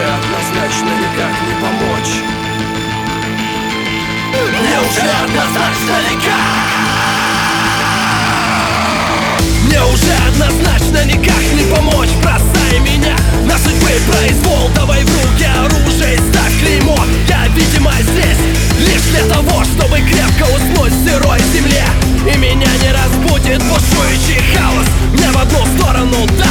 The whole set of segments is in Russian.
уже однозначно никак не помочь. Мне уже однозначно никак. Мне уже однозначно никак не помочь. Бросай меня на судьбы произвол Давай в руки оружие, ставь клеймо. Я, видимо, здесь лишь для того, чтобы крепко уснуть в сырой земле. И меня не разбудит бушующий хаос. Мне в одну сторону дан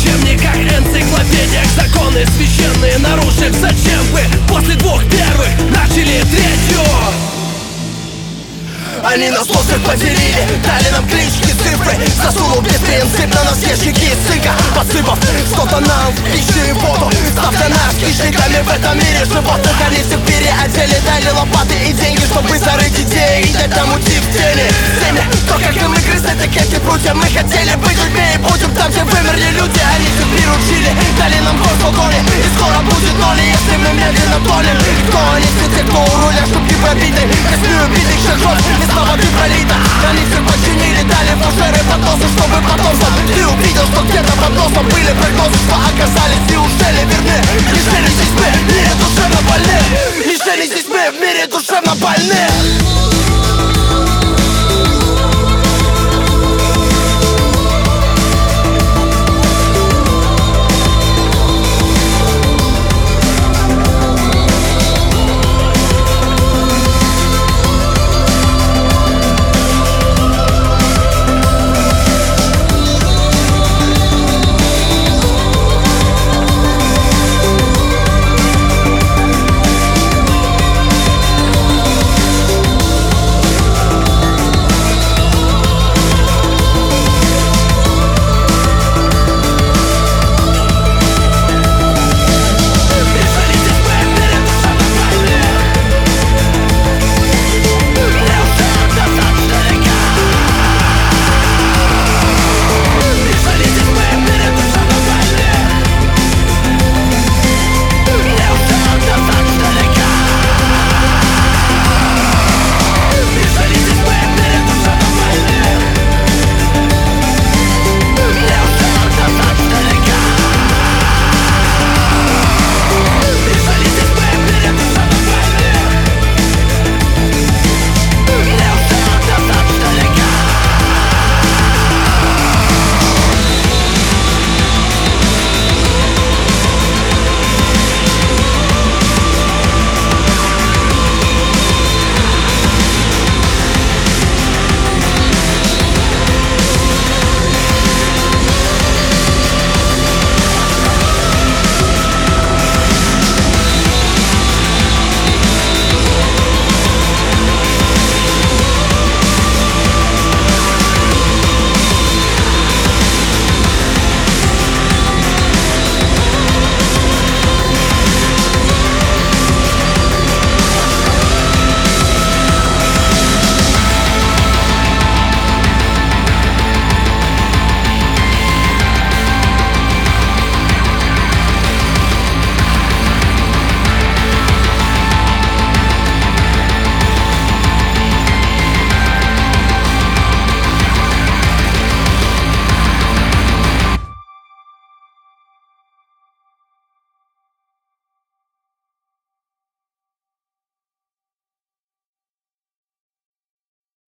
учебниках, энциклопедиях Законы священные нарушив Зачем вы после двух первых начали третью? Они нас всех поделили, дали нам клички, цифры. Засунул беспринципно на все щеки сыка. Посыпав что-то нам в пищу и воду. Ставьте нас хищниками в этом мире животных. Они всех переодели, дали лопаты и деньги Чтобы зарыть идеи и дать нам уйти в тени Всеми, кто как и мы грызли этикетки прутья Мы хотели быть людьми будем там, где вымерли люди. Они всех приручили, дали нам ход в погоне И скоро будет ноль, если мы медленно тонем Кто они все те, кто у руля, шутки пробиты Костьми убитых шагов, и снова ты пролита. Они всех подчинили, дали фужеры подносы, чтобы потом сам. Ты увидел, что где-то под носом были прогнозы, что оказались неужели верны. Неужели здесь мы в мире душевно больны. Неужели здесь мы в мире душевно больны